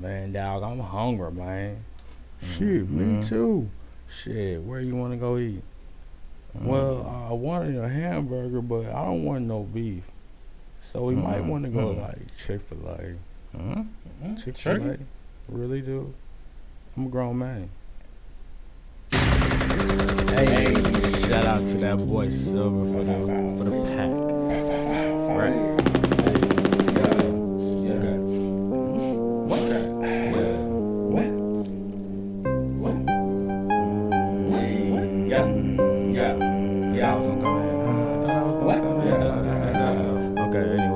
Man, dog, I'm hungry, man. Shit, mm-hmm. me too. Shit, where you want to go eat? Mm. Well, uh, I wanted a hamburger, but I don't want no beef. So we mm. might want to go mm. like Chick Fil A. Huh? Mm-hmm. Mm-hmm. Chick Fil A, really, dude? I'm a grown man. Hey, shout out to that boy Silver for the for the pack, right? Yeah. Yeah. Yeah. I was gonna go. What? Yeah. Okay.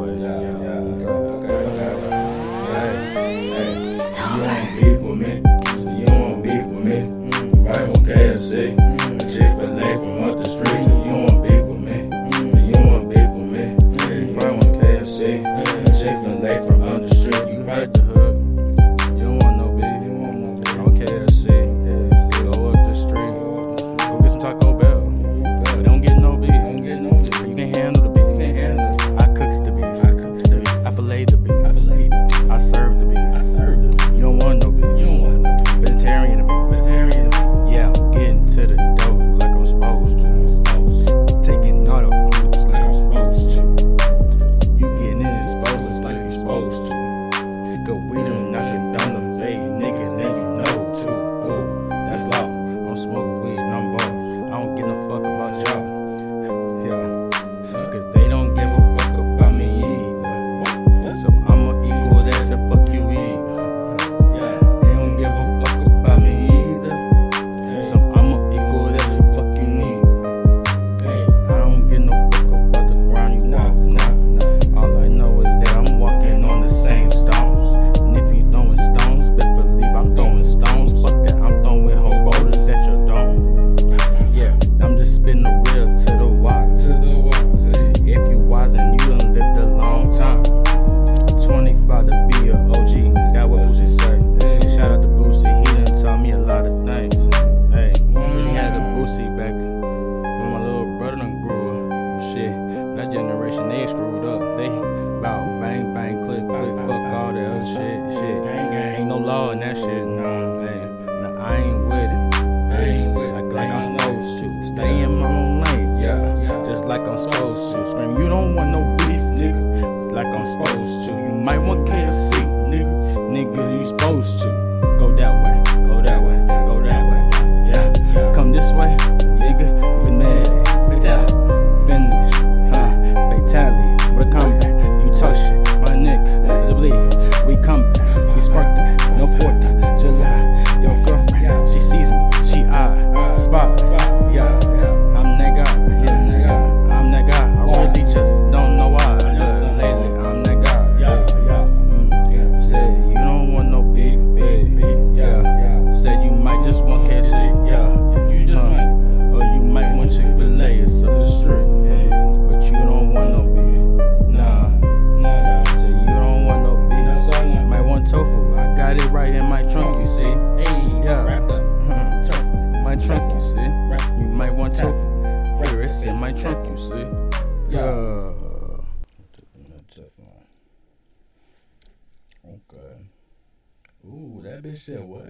That generation, they screwed up. They about bang, bang, click, click, fuck all that other shit, shit. Ain't no law in that shit. Nah, man, Nah, I ain't with Come, We sparked the see. Right. You might want to hear it in my trunk, you see. Yeah. Okay. Ooh, that bitch said what?